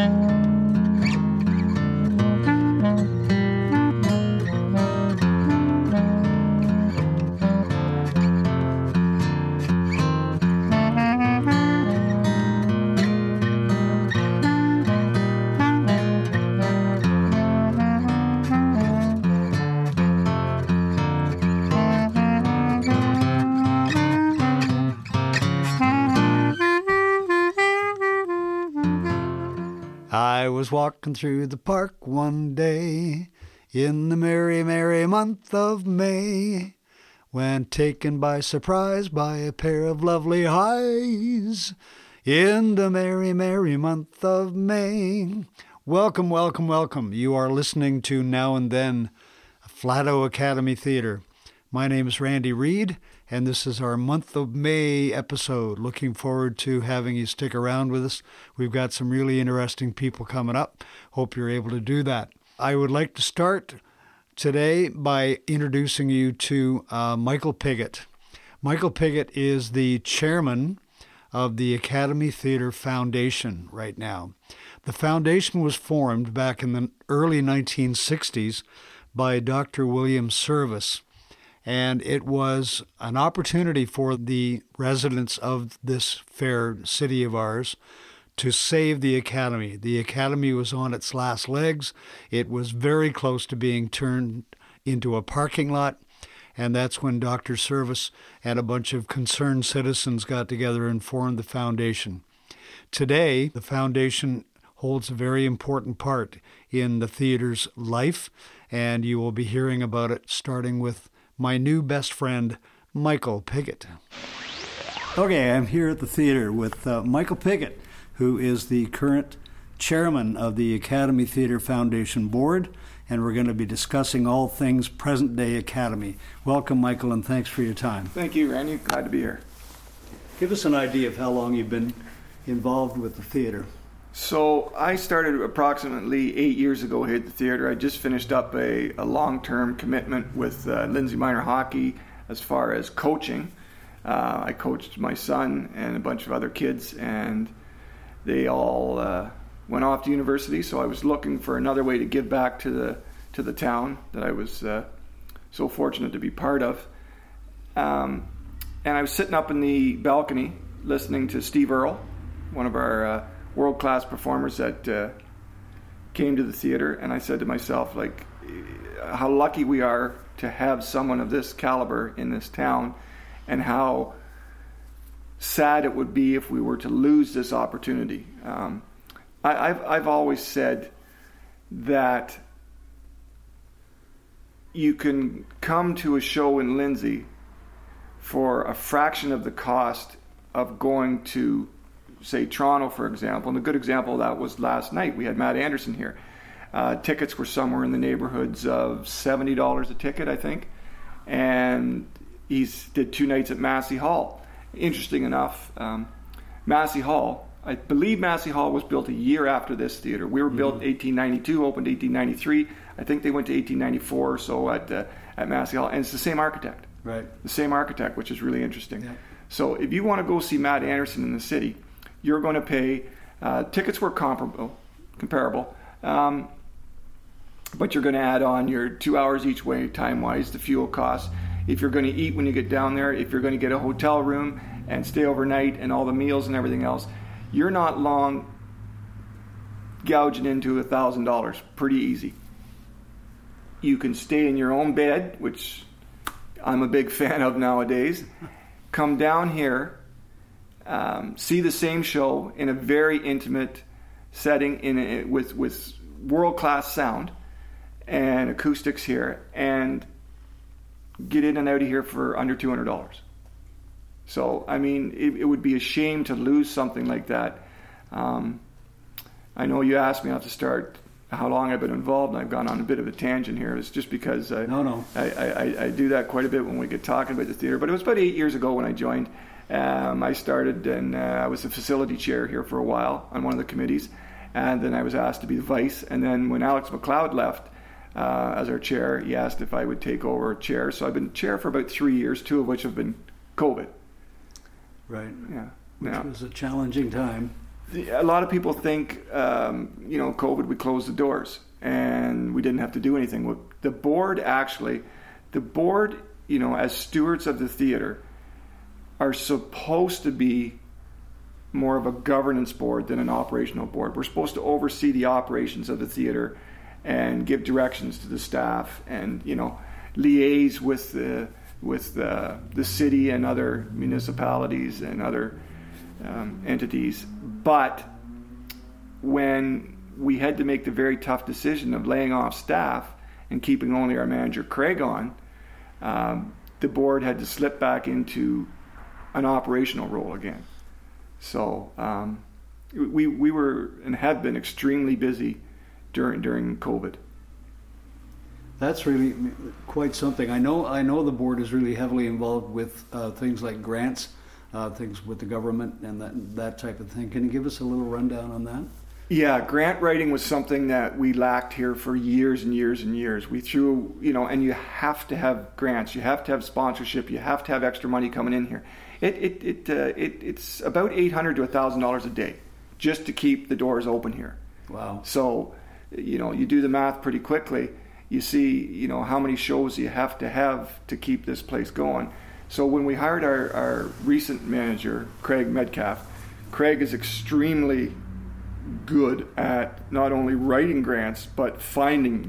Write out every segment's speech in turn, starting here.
I walking through the park one day in the merry, merry month of May when taken by surprise by a pair of lovely eyes in the merry, merry month of May. Welcome, welcome, welcome. You are listening to Now and Then, Flato Academy Theater. My name is Randy Read, and this is our month of May episode. Looking forward to having you stick around with us. We've got some really interesting people coming up. Hope you're able to do that. I would like to start today by introducing you to uh, Michael Piggott. Michael Piggott is the chairman of the Academy Theater Foundation right now. The foundation was formed back in the early 1960s by Dr. William Service and it was an opportunity for the residents of this fair city of ours to save the academy. The academy was on its last legs. It was very close to being turned into a parking lot. And that's when Dr. Service and a bunch of concerned citizens got together and formed the foundation. Today, the foundation holds a very important part in the theater's life, and you will be hearing about it starting with my new best friend, Michael Piggott. Okay, I'm here at the theater with uh, Michael Piggott, who is the current chairman of the Academy Theater Foundation Board, and we're going to be discussing all things present day Academy. Welcome, Michael, and thanks for your time. Thank you, Randy. Glad to be here. Give us an idea of how long you've been involved with the theater. So I started approximately eight years ago here at the theater. I just finished up a, a long-term commitment with uh, Lindsay Minor Hockey as far as coaching. Uh, I coached my son and a bunch of other kids, and they all uh, went off to university. So I was looking for another way to give back to the to the town that I was uh, so fortunate to be part of. Um, and I was sitting up in the balcony listening to Steve Earle, one of our uh, world class performers that uh, came to the theater, and I said to myself, like, how lucky we are to have someone of this caliber in this town, and how sad it would be if we were to lose this opportunity. Um, I, have I've always said that you can come to a show in Lindsay for a fraction of the cost of going to say Toronto, for example, and a good example of that was last night. We had Matt Anderson here. Uh, tickets were somewhere in the neighborhoods of seventy dollars a ticket, I think, and he did two nights at Massey Hall. Interesting enough, um, Massey Hall. I believe Massey Hall was built a year after this theater. We were built mm-hmm. 1892, opened 1893. I think they went to 1894 or so at uh, at Massey Hall, and it's the same architect. Right. The same architect, which is really interesting. Yeah. So if you want to go see Matt Anderson in the city, you're going to pay. Uh, tickets were comparable, comparable, um, but you're going to add on your two hours each way, time wise, the fuel costs. If you're going to eat when you get down there, if you're going to get a hotel room and stay overnight and all the meals and everything else, you're not long gouging into a thousand dollars. Pretty easy. You can stay in your own bed, which I'm a big fan of nowadays. Come down here um, see the same show in a very intimate setting in a, with with world class sound and acoustics here, and get in and out of here for under two hundred dollars. So I mean, it, it, would be a shame to lose something like that. Um, I know you asked me not to start how long I've been involved, and I've gone on a bit of a tangent here. It's just because I, no, no. I, I, I do that quite a bit when we get talking about the theater. But it was about eight years ago when I joined um, I started and uh, I was the facility chair here for a while on one of the committees, and then I was asked to be the vice. And then when Alex McLeod left uh, as our chair, he asked if I would take over chair. So I've been chair for about three years, two of which have been COVID. Right. Yeah. Which yeah. was a challenging time. a lot of people think, um, you know, COVID, we closed the doors and we didn't have to do anything. The board actually, the board, you know, as stewards of the theater, are supposed to be more of a governance board than an operational board. We're supposed to oversee the operations of the theater and give directions to the staff and, you know, liaise with the with the, the city and other municipalities and other um, entities. But when we had to make the very tough decision of laying off staff and keeping only our manager Craig on, um, the board had to slip back into an operational role again. So um, we we were and have been extremely busy during during COVID. That's really quite something. I know. I know the board is really heavily involved with uh, things like grants, uh, things with the government, and that that type of thing. Can you give us a little rundown on that? Yeah, grant writing was something that we lacked here for years and years and years. We threw, you know, and you have to have grants, you have to have sponsorship, you have to have extra money coming in here. It it it, uh, it it's about eight hundred to thousand dollars a day just to keep the doors open here. Wow. So, you know, you do the math pretty quickly you see, you know, how many shows you have to have to keep this place going. So when we hired our, our recent manager, Craig Metcalf, Craig is extremely good at not only writing grants but finding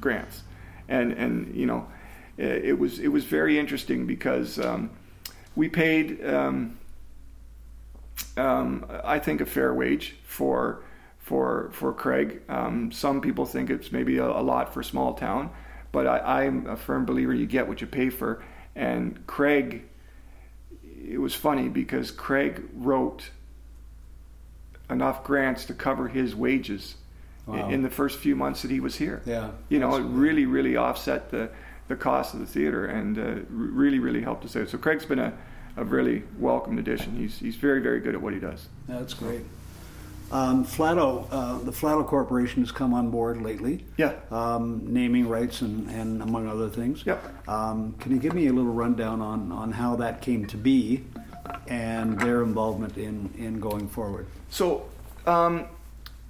grants, and and you know, it was it was very interesting because um, we paid, um, um, I think, a fair wage for for for Craig. Um, some people think it's maybe a, a, lot for a small town, but I, I'm a firm believer you get what you pay for. And Craig, it was funny because Craig wrote enough grants to cover his wages wow. in, in, the first few months that he was here. Yeah, you know, it really really offset the the cost of the theater and uh, really really helped us out. So Craig's been a a really welcome addition. He's he's very very good at what he does. That's great. Um, Flato, uh, the Flato Corporation has come on board lately. Yeah. Um, naming rights and, and among other things. Yep. Um, can you give me a little rundown on, on how that came to be and their involvement in, in going forward? So, um,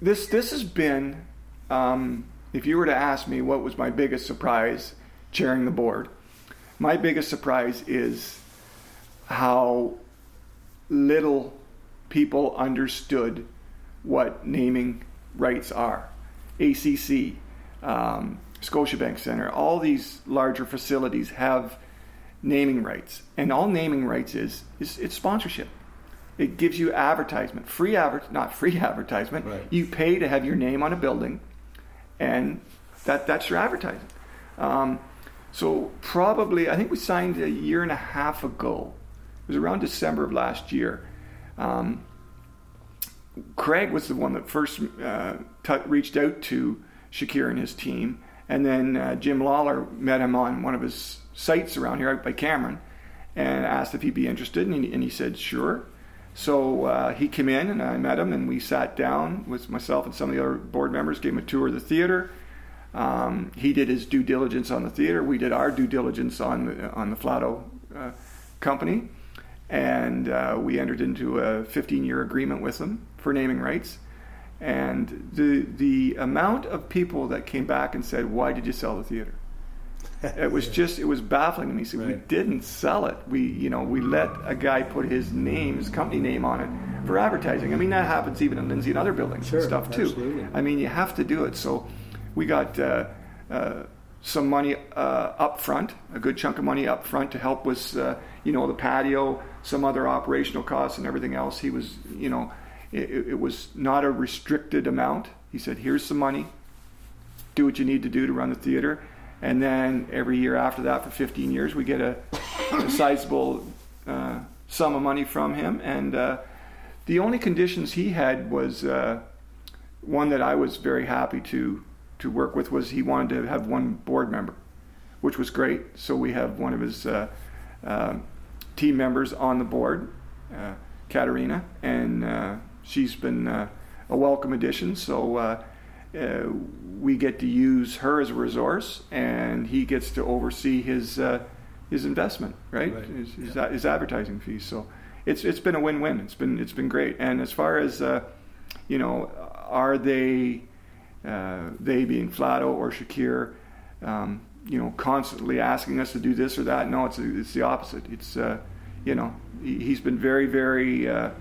this this has been, um, if you were to ask me what was my biggest surprise chairing the board, my biggest surprise is how little people understood what naming rights are. ACC, um, Scotiabank Center, all these larger facilities have naming rights, and all naming rights is is it's sponsorship. It gives you advertisement, free advert, not free advertisement. Right. You pay to have your name on a building, and that that's your advertising. Um, so probably, I think we signed a year and a half ago. It was around December of last year. Um, Craig was the one that first uh, t- reached out to Shakir and his team, and then uh, Jim Lawler met him on one of his sites around here out by Cameron, and asked if he'd be interested, and he, and he said sure. So uh, he came in, and I met him, and we sat down with myself and some of the other board members, gave him a tour of the theater. Um, he did his due diligence on the theater. We did our due diligence on the, on the Flato uh, company and uh, we entered into a 15-year agreement with them for naming rights. And the the amount of people that came back and said, "Why did you sell the theater?" it was just it was baffling to me. So right. we didn't sell it. We you know we let a guy put his name, his company name on it for advertising. I mean that happens even in Lindsay and other buildings sure, and stuff too. Absolutely. I mean you have to do it. So we got. Uh, uh, some money uh, up front, a good chunk of money up front to help with, uh, you know, the patio, some other operational costs and everything else. He was, you know, it, it was not a restricted amount. He said, "Here's some money. Do what you need to do to run the theater." And then every year after that, for 15 years, we get a, a sizable uh, sum of money from him. And uh, the only conditions he had was uh, one that I was very happy to to work with was he wanted to have one board member, which was great. So we have one of his uh, uh, team members on the board, uh, Katerina, and uh, she's been uh, a welcome addition. So uh, we get to use her as a resource, and he gets to oversee his his investment, right? right. His, his, his, advertising fees. So it's it's been a win-win. It's been it's been great. And as far as you know, are they, uh, they being Flato or Shakir, um, you know, constantly asking us to do this or that? No, it's it's the opposite. It's uh, you know, he, has been very very uh,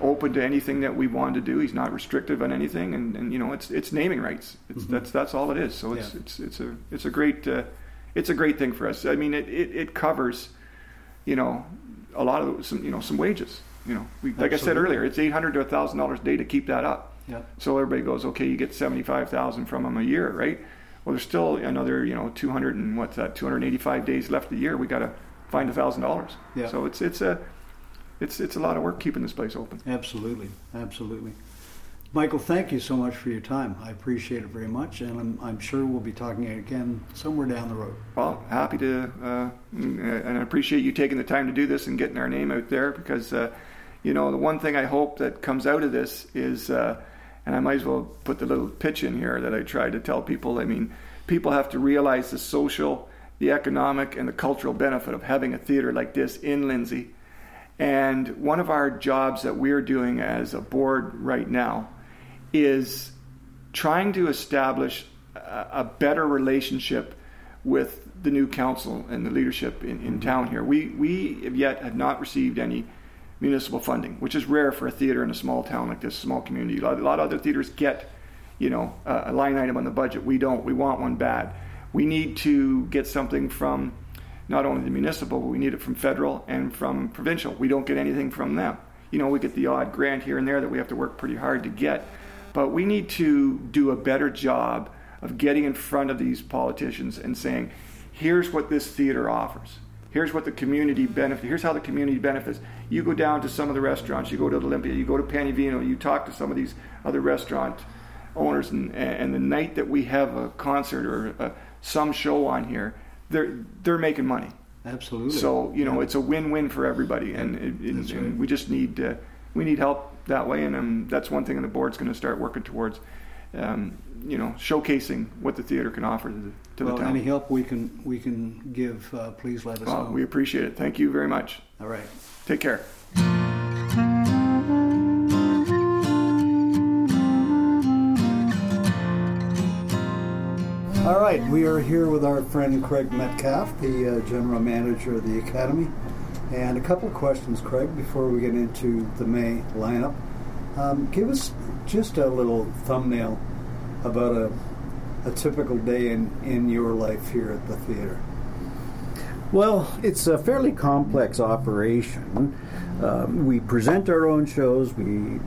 open to anything that we wanted to do. He's not restrictive on anything, and, and you know, it's it's naming rights. It's, mm-hmm. That's that's all it is. So it's yeah. it's it's a it's a great uh, it's a great thing for us. I mean, it, it, it covers, you know, a lot of some you know some wages. You know, we, like I said earlier, it's eight hundred to thousand dollars a day to keep that up. Yeah. So everybody goes, okay, you get seventy five thousand from them a year, right? Well, there's still another you know two hundred and what's that two hundred eighty five days left a year. We got to find a thousand dollars. Yeah. So it's it's a it's it's a lot of work keeping this place open. Absolutely, absolutely. Michael, thank you so much for your time. I appreciate it very much, and I'm, I'm sure we'll be talking again somewhere down the road. Well, happy to, uh, and I appreciate you taking the time to do this and getting our name out there because, uh, you know, the one thing I hope that comes out of this is, uh, and I might as well put the little pitch in here that I try to tell people. I mean, people have to realize the social, the economic, and the cultural benefit of having a theater like this in Lindsay. And one of our jobs that we're doing as a board right now is trying to establish a, better relationship with the new council and the leadership in, in mm-hmm. town here. We, we have yet have not received any municipal funding, which is rare for a theater in a small town like this, small community. A lot, a lot of other theaters get, you know, a, a line item on the budget. We don't. We want one bad. We need to get something from not only the municipal, but we need it from federal and from provincial. We don't get anything from them. You know, we get the odd grant here and there that we have to work pretty hard to get. But we need to do a better job of getting in front of these politicians and saying, here's what this theater offers. Here's what the community benefit. Here's how the community benefits. You go down to some of the restaurants. You go to Olympia. You go to Penny Vino. You talk to some of these other restaurant owners, and, and the night that we have a concert or a, some show on here, they're they're making money. Absolutely. So you know yeah. it's a win-win for everybody, and, it, it, right. and we just need uh, we need help that way, and um, that's one thing the board's going to start working towards. Um, you know, showcasing what the theater can offer to the, to well, the town. Any help we can we can give, uh, please let us know. We appreciate it. Thank you very much. All right. Take care. All right, we are here with our friend Craig Metcalf, the uh, general manager of the academy. And a couple of questions, Craig, before we get into the May lineup. Um, give us just a little thumbnail about a, a typical day in, in your life here at the theater. Well, it's a fairly complex operation. Um, we present our own shows, we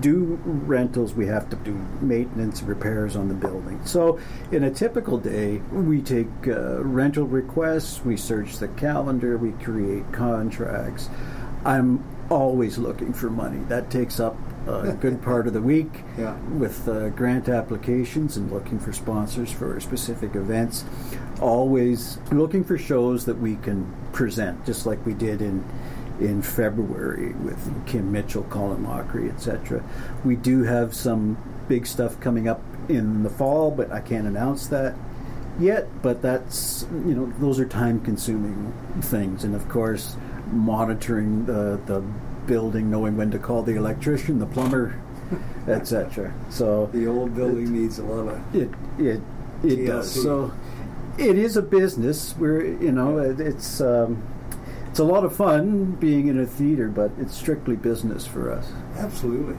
do rentals, we have to do maintenance, repairs on the building. So, in a typical day, we take uh, rental requests, we search the calendar, we create contracts. I'm always looking for money. That takes up a good part of the week yeah. with uh, grant applications and looking for sponsors for specific events. Always looking for shows that we can present, just like we did in in February with Kim Mitchell, Colin Mochrie, etc. We do have some big stuff coming up in the fall, but I can't announce that yet. But that's you know those are time consuming things, and of course monitoring the the building, knowing when to call the electrician, the plumber, etc. So the old building it, needs a lot of it. It it TLC. does. So it is a business. Where you know it's. Um, it's a lot of fun being in a theater, but it's strictly business for us. Absolutely.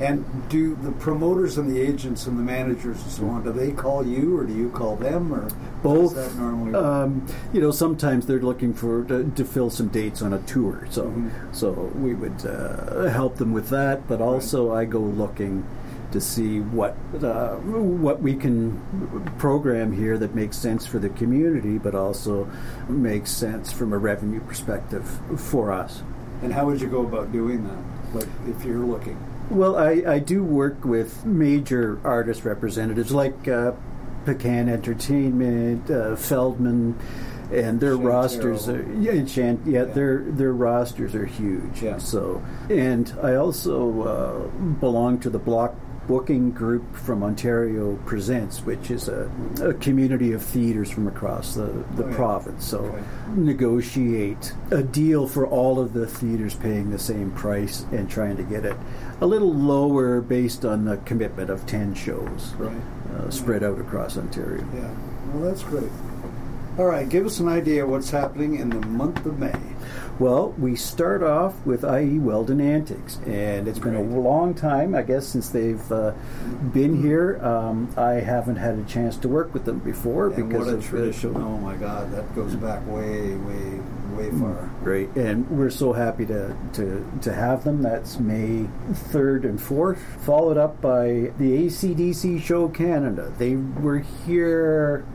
And do the promoters and the agents and the managers and so on, do they call you or do you call them or both? That normally um, you know, sometimes they're looking for to, to, fill some dates on a tour, so mm-hmm. so we would uh, help them with that. But also, right. I go looking to see what uh, what we can program here that makes sense for the community, but also makes sense from a revenue perspective for us. And how would you go about doing that? Like if you're looking. Well, I, I do work with major artist representatives like uh, Paquin Entertainment, uh, Feldman, and their rosters are yeah, Shant, yeah, yeah, their their rosters are huge. Yeah. So, and I also uh, belong to the Block booking group from Ontario Presents, which is a, a community of theaters from across the, the Oh, yeah. province. So Okay. negotiate a deal for all of the theaters paying the same price and trying to get it a little lower based on the commitment of 10 shows Right. uh, spread out across Ontario. Yeah. Well, that's great. All right, give us an idea of what's happening in the month of May. Well, we start off with IE Weldon Antics, and it's been a long time, I guess, since they've uh, been here. Um, I haven't had a chance to work with them before And because of the! Oh my God, that goes back way, way, way far. Great, and we're so happy to, to, to have them. That's May 3rd and 4th, followed up by the ACDC Show Canada. They were here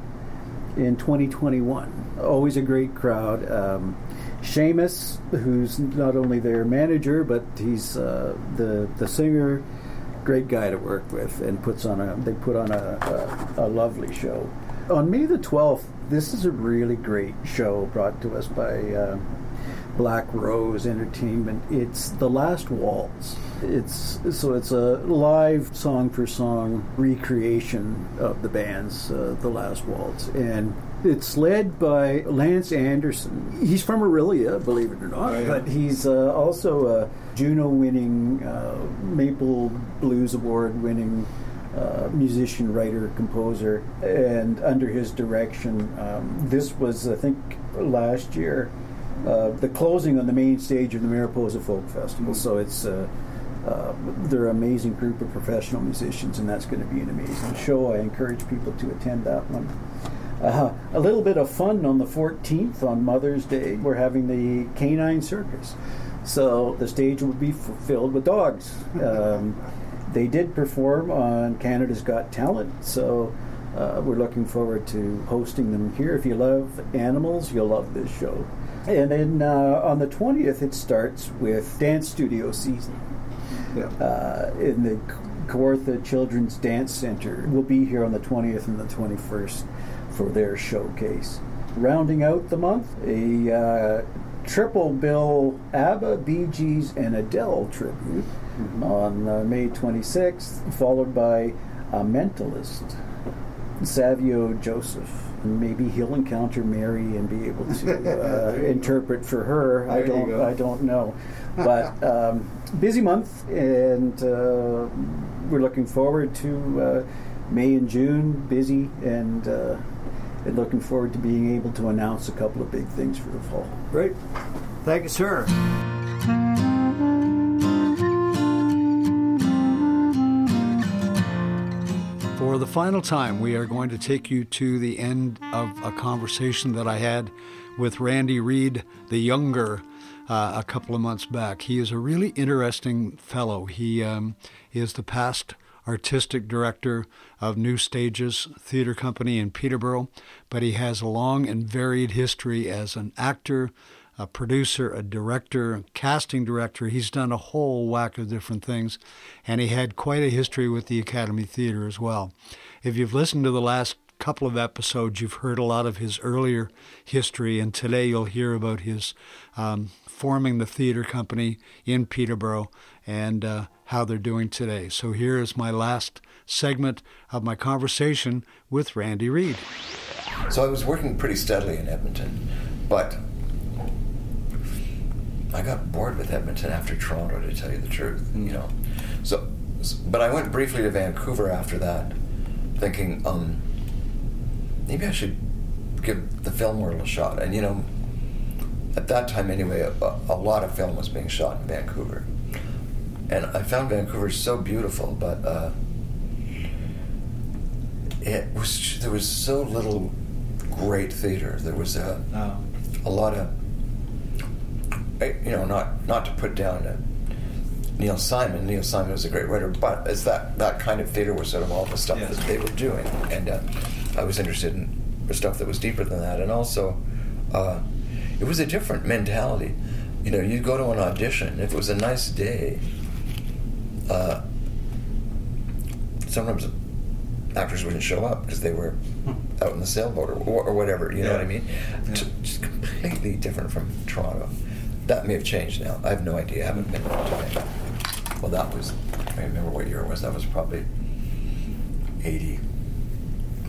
in 2021. Always a great crowd. Um, Seamus, who's not only their manager, but he's uh, the, the singer, great guy to work with, and puts on a they put on a, a, a lovely show. On May the 12th, this is a really great show brought to us by uh, Black Rose Entertainment. It's The Last Waltz. It's so it's a live song for song recreation of the band's uh, The Last Waltz, and it's led by Lance Anderson. He's from Orillia, believe it or not, Oh, yeah. but he's uh, also a Juno-winning, uh, Maple Blues Award-winning uh, musician, writer, composer, and under his direction, um, this was, I think, last year, uh, the closing on the main stage of the Mariposa Folk Festival. So it's uh, uh, they're an amazing group of professional musicians, and that's going to be an amazing show. I encourage people to attend that one. Uh, a little bit of fun on the 14th on Mother's Day. We're having the Canine Circus. So the stage will be f- filled with dogs. Um, they did perform on Canada's Got Talent, so uh, we're looking forward to hosting them here. If you love animals, you'll love this show. And then uh, on the 20th, it starts with dance studio season Yeah. uh, in the Kawartha Children's Dance Center. We'll be here on the 20th and the 21st for their showcase. Rounding out the month, a uh, triple bill ABBA, Bee Gees, and Adele tribute on uh, May 26th, followed by a mentalist, Savio Joseph. Maybe he'll encounter Mary and be able to uh, interpret for her. I There you don't. I don't know, but um, busy month, and uh, we're looking forward to uh, May and June. Busy, and, uh, and looking forward to being able to announce a couple of big things for the fall. Great. Thank you, sir. For the final time, we are going to take you to the end of a conversation that I had with Randy Read, the younger, uh, a couple of months back. He is a really interesting fellow. He um, is the past artistic director of New Stages Theater Company in Peterborough, but he has a long and varied history as an actor, a producer, a director, a casting director. He's done a whole whack of different things, and he had quite a history with the Academy Theater as well. If you've listened to the last couple of episodes, you've heard a lot of his earlier history, and today you'll hear about his um, forming the theater company in Peterborough and uh, how they're doing today. So here is my last segment of my conversation with Randy Read. So I was working pretty steadily in Edmonton, but I got bored with Edmonton after Toronto, to tell you the truth. You know, so but I went briefly to Vancouver after that, thinking, um, maybe I should give the film world a shot. And you know, at that time anyway, a, a lot of film was being shot in Vancouver, and I found Vancouver so beautiful, but. Uh, it was there was so little great theater. There was a a lot of eh, you know not not to put down uh, Neil Simon. Neil Simon was a great writer, but it's that that kind of theater was sort of all the stuff that they were doing, and uh, I was interested in stuff that was deeper than that, and also uh, it was a different mentality. You know, you'd go to an audition if it was a nice day. Uh, sometimes actors wouldn't show up because they were out in the sailboat or, or, or whatever. You know what I mean? Yeah. T- Just completely different from Toronto. That may have changed now. I have no idea. I haven't been to Vancouver. Well, that was can't remember what year it was. That was probably 80.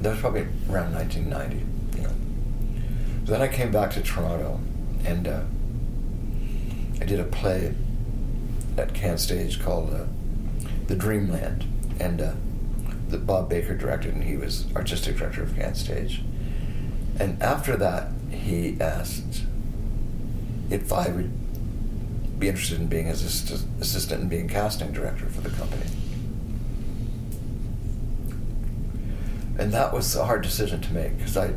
That was probably around 1990. You know. So then I came back to Toronto, and uh, I did a play at CanStage called uh, The Dreamland, and uh, Bob Baker directed, and he was artistic director of CanStage. And after that, he asked if I would be interested in being his assist- assistant and being casting director for the company. And that was a hard decision to make because I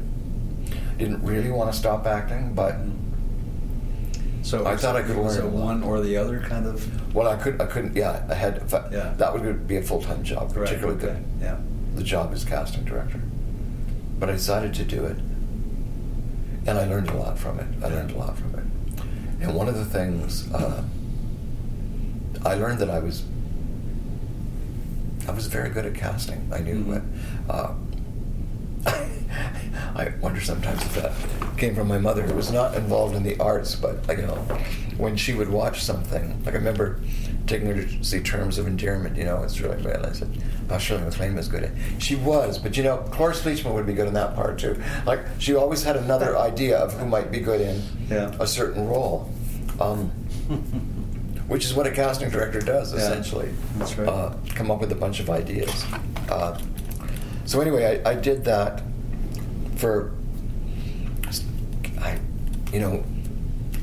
didn't really want to stop acting, but So I thought I could learn a one or the other kind of? well, I could I couldn't. Yeah, I had. I- Yeah. That would be a full time job, particularly okay, yeah. the, the job as casting director. But I decided to do it, and I learned a lot from it. I learned a lot from it. And one of the things uh, I learned that I was I was very good at casting. I knew Mhm. it. Uh, I wonder sometimes if that came from my mother, who was not involved in the arts, but like, you know, when she would watch something, like I remember taking her to see Terms of Endearment, you know, it's really good. I said, "Oh, Shirley MacLaine was good. She was, but you know, Cloris Leachman would be good in that part too. Like she always had another idea of who might be good in Yeah. a certain role. Um, which is what a casting director does Yeah, essentially. that's right. Uh, come up with a bunch of ideas. Uh, so anyway, I, I did that for. I, you know,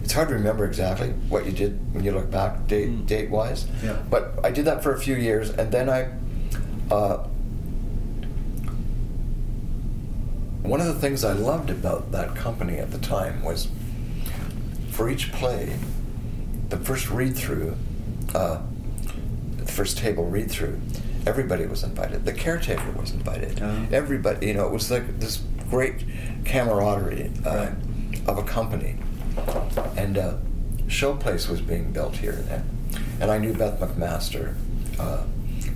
it's hard to remember exactly what you did when you look back date Mm. date wise. Yeah. But I did that for a few years, and then I. Uh, one of the things I loved about that company at the time was for each play, the first read through, uh, the first table read through, everybody was invited. The caretaker was invited. Oh. Everybody, you know, it was like this great camaraderie uh, Right. of a company. And uh, Showplace was being built here then. And I knew Beth McMaster, uh,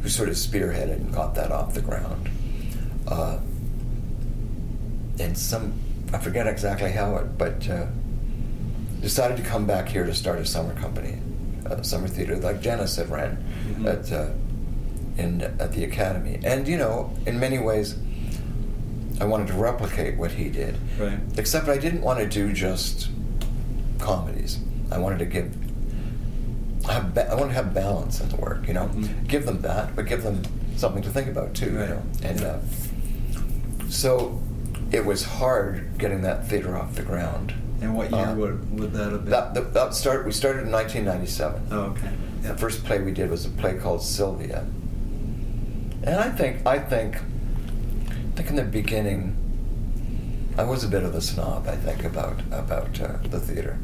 who sort of spearheaded and got that off the ground. Uh, and some, I forget exactly how it, but uh, decided to come back here to start a summer company, a summer theater like Dennis had ran Mhm. at uh, in at the academy. And you know, in many ways, I wanted to replicate what he did. Right. Except I didn't want to do just comedies. I wanted to give. Have ba- I want to have balance in the work, you know. Mhm. Give them that, but give them something to think about too, Right. you know. And uh, so, it was hard getting that theater off the ground. And what year Uh, would, would that have been? That, that, that start. We started in 1997. oh, okay. Yeah. The first play we did was a play called Sylvia. And I think I think think in the beginning I was a bit of a snob, I think, about about uh, the theater.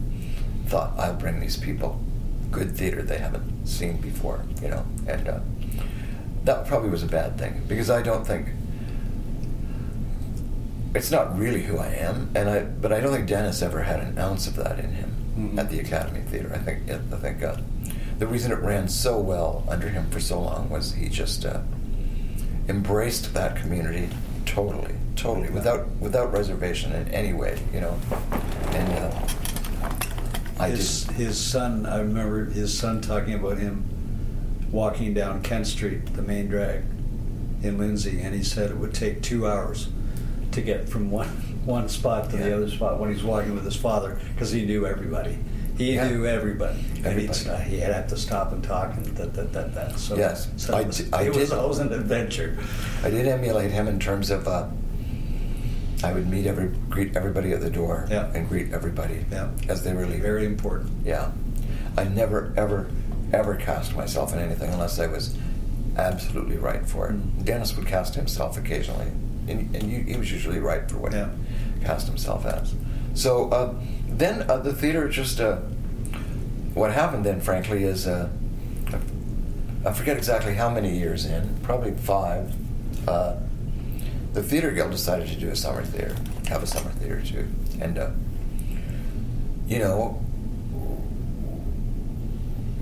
Thought I'll bring these people good theater they haven't seen before, you know, and uh, that probably was a bad thing because I don't think it's not really who I am, and I but I don't think Dennis ever had an ounce of that in him Mhm. at the Academy Theater. I think I think uh, the reason it ran so well under him for so long was he just uh, embraced that community totally, totally, without without reservation in any way, you know. And uh, I his, just his son, I remember his son talking about him walking down Kent Street, the main drag in Lindsay, and he said it would take two hours to get from one one spot to Yeah. the other spot when he's walking with his father because he knew everybody. He Yeah. knew everybody, and he'd, he'd have to stop and talk and that that that that. So Yes. so I it was, I it was always an adventure. I did emulate him in terms of uh, I would meet every greet everybody at the door Yeah. and greet everybody Yeah. as they were leaving. Very important. Yeah. I never, ever, ever cast myself in anything unless I was absolutely right for it. Mm. Dennis would cast himself occasionally, and, and you, he was usually right for what Yeah. he cast himself as. So uh, then uh, the theater just. Uh, what happened then, frankly, is uh, I forget exactly how many years in, probably five. Uh, the Theater Guild decided to do a summer theater, have a summer theater too, and uh, you know,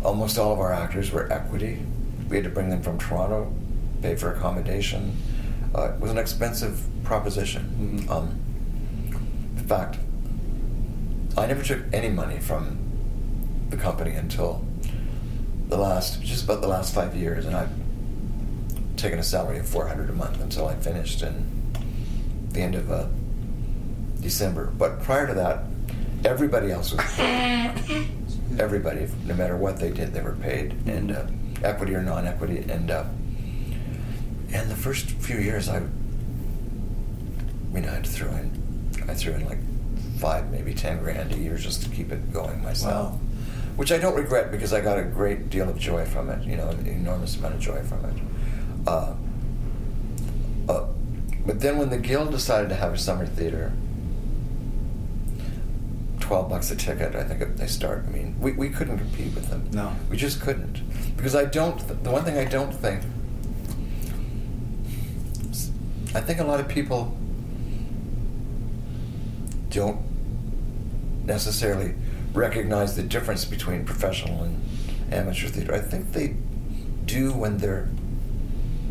almost all of our actors were equity. We had to bring them from Toronto, pay for accommodation. Uh, it was an expensive proposition. Mhm. Um, in fact, I never took any money from the company until the last just about the last five years, and I've taken a salary of four hundred a month until I finished in the end of uh, December. But prior to that, everybody else was paid. everybody, no matter what they did, they were paid, and uh, equity or non-equity, and uh, and the first few years, I, I mean, I threw in, I threw in like five, maybe ten grand a year just to keep it going myself. Wow. Which I don't regret because I got a great deal of joy from it, you know, an enormous amount of joy from it. Uh, uh, but then when the Guild decided to have a summer theater, 12 bucks a ticket, I think they start. I mean, we, we couldn't compete with them. No. We just couldn't. Because I don't, the one thing I don't think, I think a lot of people don't necessarily recognize the difference between professional and amateur theater. I think they do when they're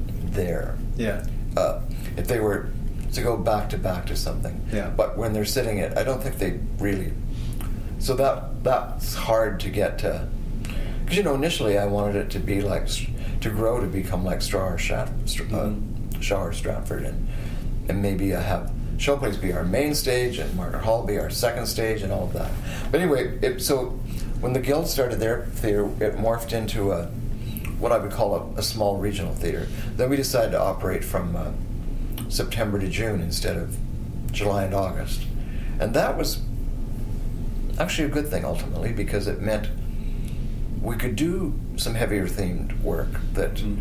there. Yeah. Uh, if they were to go back to back to something. Yeah. But when they're sitting it, I don't think they really. So that that's hard to get to. Because you know, initially I wanted it to be like to grow to become like Straw or Shat, uh, Shaw or Stratford, and and maybe I have Showplace be our main stage and Market Hall be our second stage and all of that. But anyway, it, so when the Guild started their theater, it morphed into a what I would call a, a small regional theater. Then we decided to operate from uh, September to June instead of July and August, and that was actually a good thing ultimately because it meant we could do some heavier themed work that Mm.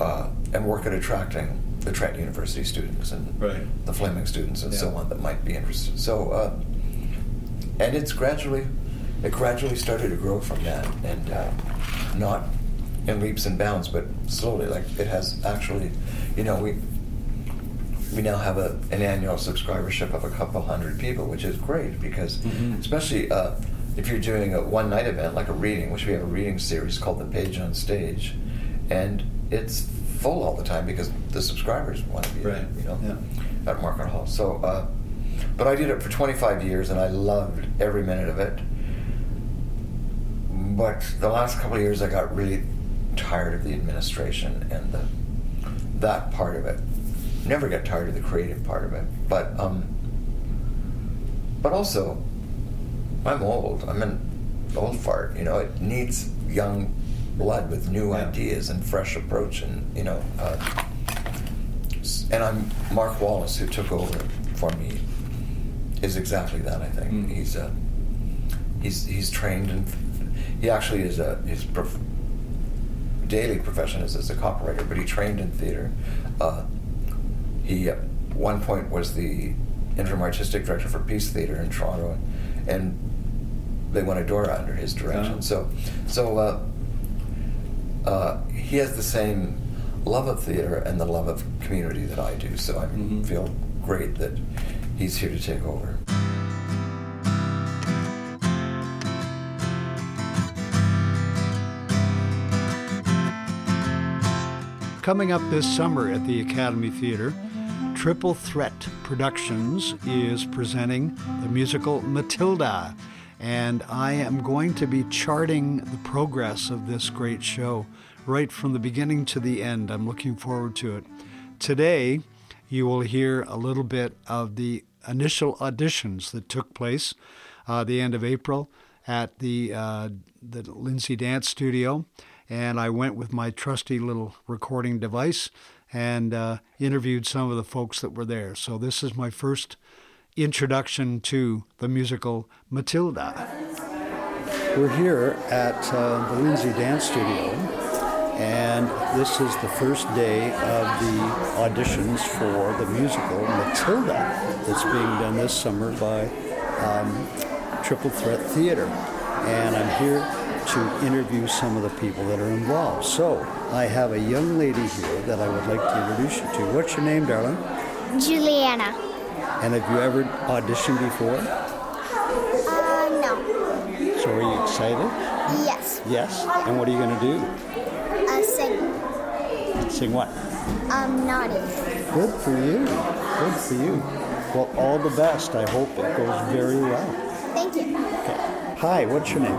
uh, and work at attracting the Trent University students and Right. the Fleming students and so on that might be interested. So, uh, and it's gradually, it gradually started to grow from that, and uh, not in leaps and bounds, but slowly. Like it has actually, you know, we we now have a, an annual subscribership of a couple hundred people, which is great because, Mhm. especially uh, if you're doing a one night event like a reading, which we have a reading series called The Page on Stage, and it's full all the time because the subscribers want to be, Right. you know, Yeah. at Market Hall. So, uh, but I did it for 25 years and I loved every minute of it. But the last couple of years, I got really tired of the administration and the that part of it. Never got tired of the creative part of it, but um, but also, I'm old. I'm an old fart. You know, it needs young blood with new Yeah. ideas and fresh approach, and you know. Uh, and I'm Mark Wallace, who took over for me, is exactly that. I think Mm. he's uh, he's he's trained and he actually is a his prof- daily profession is as a copywriter, but he trained in theater. Uh, he at one point was the interim artistic director for Peace Theater in Toronto, and they won a Dora under his direction. Oh. So, so uh, uh, he has the same love of theater and the love of community that I do. So I Mhm. feel great that he's here to take over. Coming up this summer at the Academy Theater, Triple Threat Productions is presenting the musical Matilda. And I am going to be charting the progress of this great show right from the beginning to the end. I'm looking forward to it. Today, you will hear a little bit of the initial auditions that took place uh, the end of April at the uh, the Lindsay Dance Studio, and I went with my trusty little recording device and uh, interviewed some of the folks that were there. So this is my first introduction to the musical Matilda. We're here at uh, the Lindsay Dance Studio, and this is the first day of the auditions for the musical Matilda that's being done this summer by um, Triple Threat Theater. And I'm here to interview some of the people that are involved. So I have a young lady here that I would like to introduce you to. What's your name, darling? Juliana. And have you ever auditioned before? Uh, no. So are you excited? Yes. Yes. And what are you going to do? Uh, sing. Sing what? Um, naughty. Good for you. Good for you. Well, all the best. I hope it goes very well. Thank you. Okay. Hi, what's your name?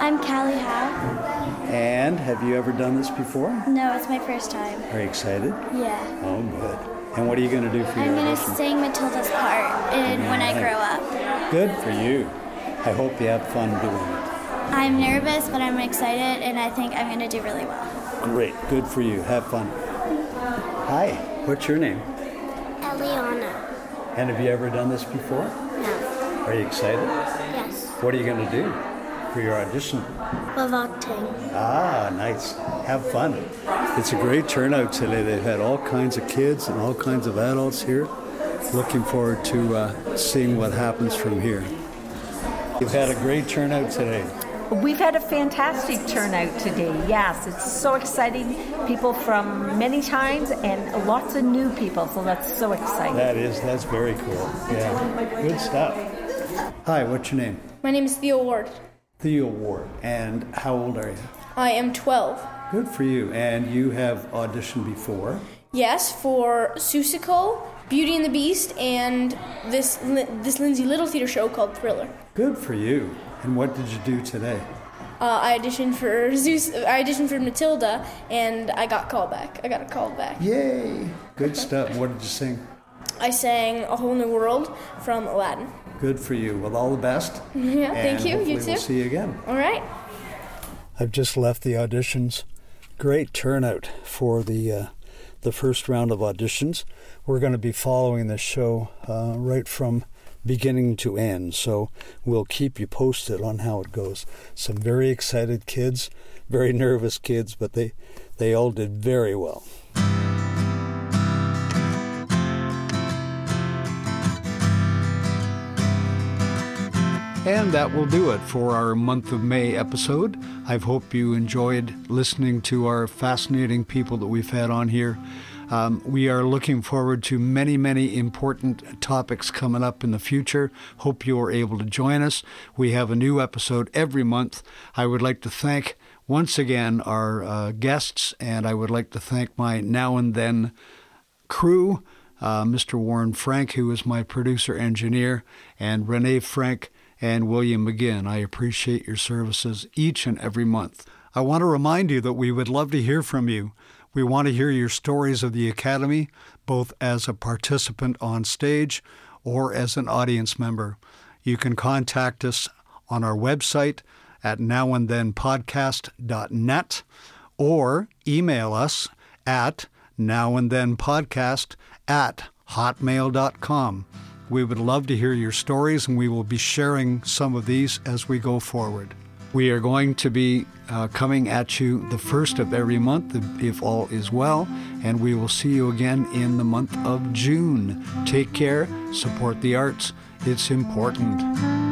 I'm Callie Howe. And have you ever done this before? No, it's my first time. Are you excited? Yeah. Oh, good. And what are you going to do for I'm your gonna sing Matilda's part in when I grow up. Good for you. I hope you have fun doing it. I'm nervous, but I'm excited, and I think I'm gonna do really well. Great. Good for you. Have fun. Hi. What's your name? Eliana. And have you ever done this before? No. Are you excited? Yes. What are you going to do for your audition? Bavakting. Ah, nice. Have fun. It's a great turnout today. They've had all kinds of kids and all kinds of adults here. Looking forward to uh, seeing what happens from here. You've had a great turnout today. We've had a fantastic turnout today. Yes, it's so exciting. People from many times and lots of new people, so that's so exciting. That is, that's very cool. Yeah, good stuff. Hi, what's your name? My name is Theo Ward. Theo Ward. And how old are you? I am 12. Good for you. And you have auditioned before. Yes, for Seussical, Beauty and the Beast, and this this Lindsay Little theater show called Thriller. Good for you. And what did you do today? Uh, I auditioned for Zeus. I auditioned for Matilda, and I got called back. I got a call back. Yay! Good stuff. What did you sing? I sang A Whole New World from Aladdin. Good for you. Well, all the best. Yeah, thank you. You too. We'll see you again. All right. I've just left the auditions. Great turnout for the uh, the first round of auditions. We're going to be following the show uh, right from beginning to end, so we'll keep you posted on how it goes. Some very excited kids, very nervous kids, but they they all did very well. And that will do it for our month of May episode. I hope you enjoyed listening to our fascinating people that we've had on here. Um, we are looking forward to many, many important topics coming up in the future. Hope you are able to join us. We have a new episode every month. I would like to thank once again our uh, guests, and I would like to thank my now and then crew, uh, Mr. Warren Frank, who is my producer engineer, and Renee Frank and William McGinn. I appreciate your services each and every month. I want to remind you that we would love to hear from you. We want to hear your stories of the Academy, both as a participant on stage or as an audience member. You can contact us on our website at nowandthenpodcast.net or email us at nowandthenpodcast at hotmail.com. We would love to hear your stories, and we will be sharing some of these as we go forward. We are going to be uh, coming at you the first of every month, if all is well, and we will see you again in the month of June. Take care, support the arts, it's important.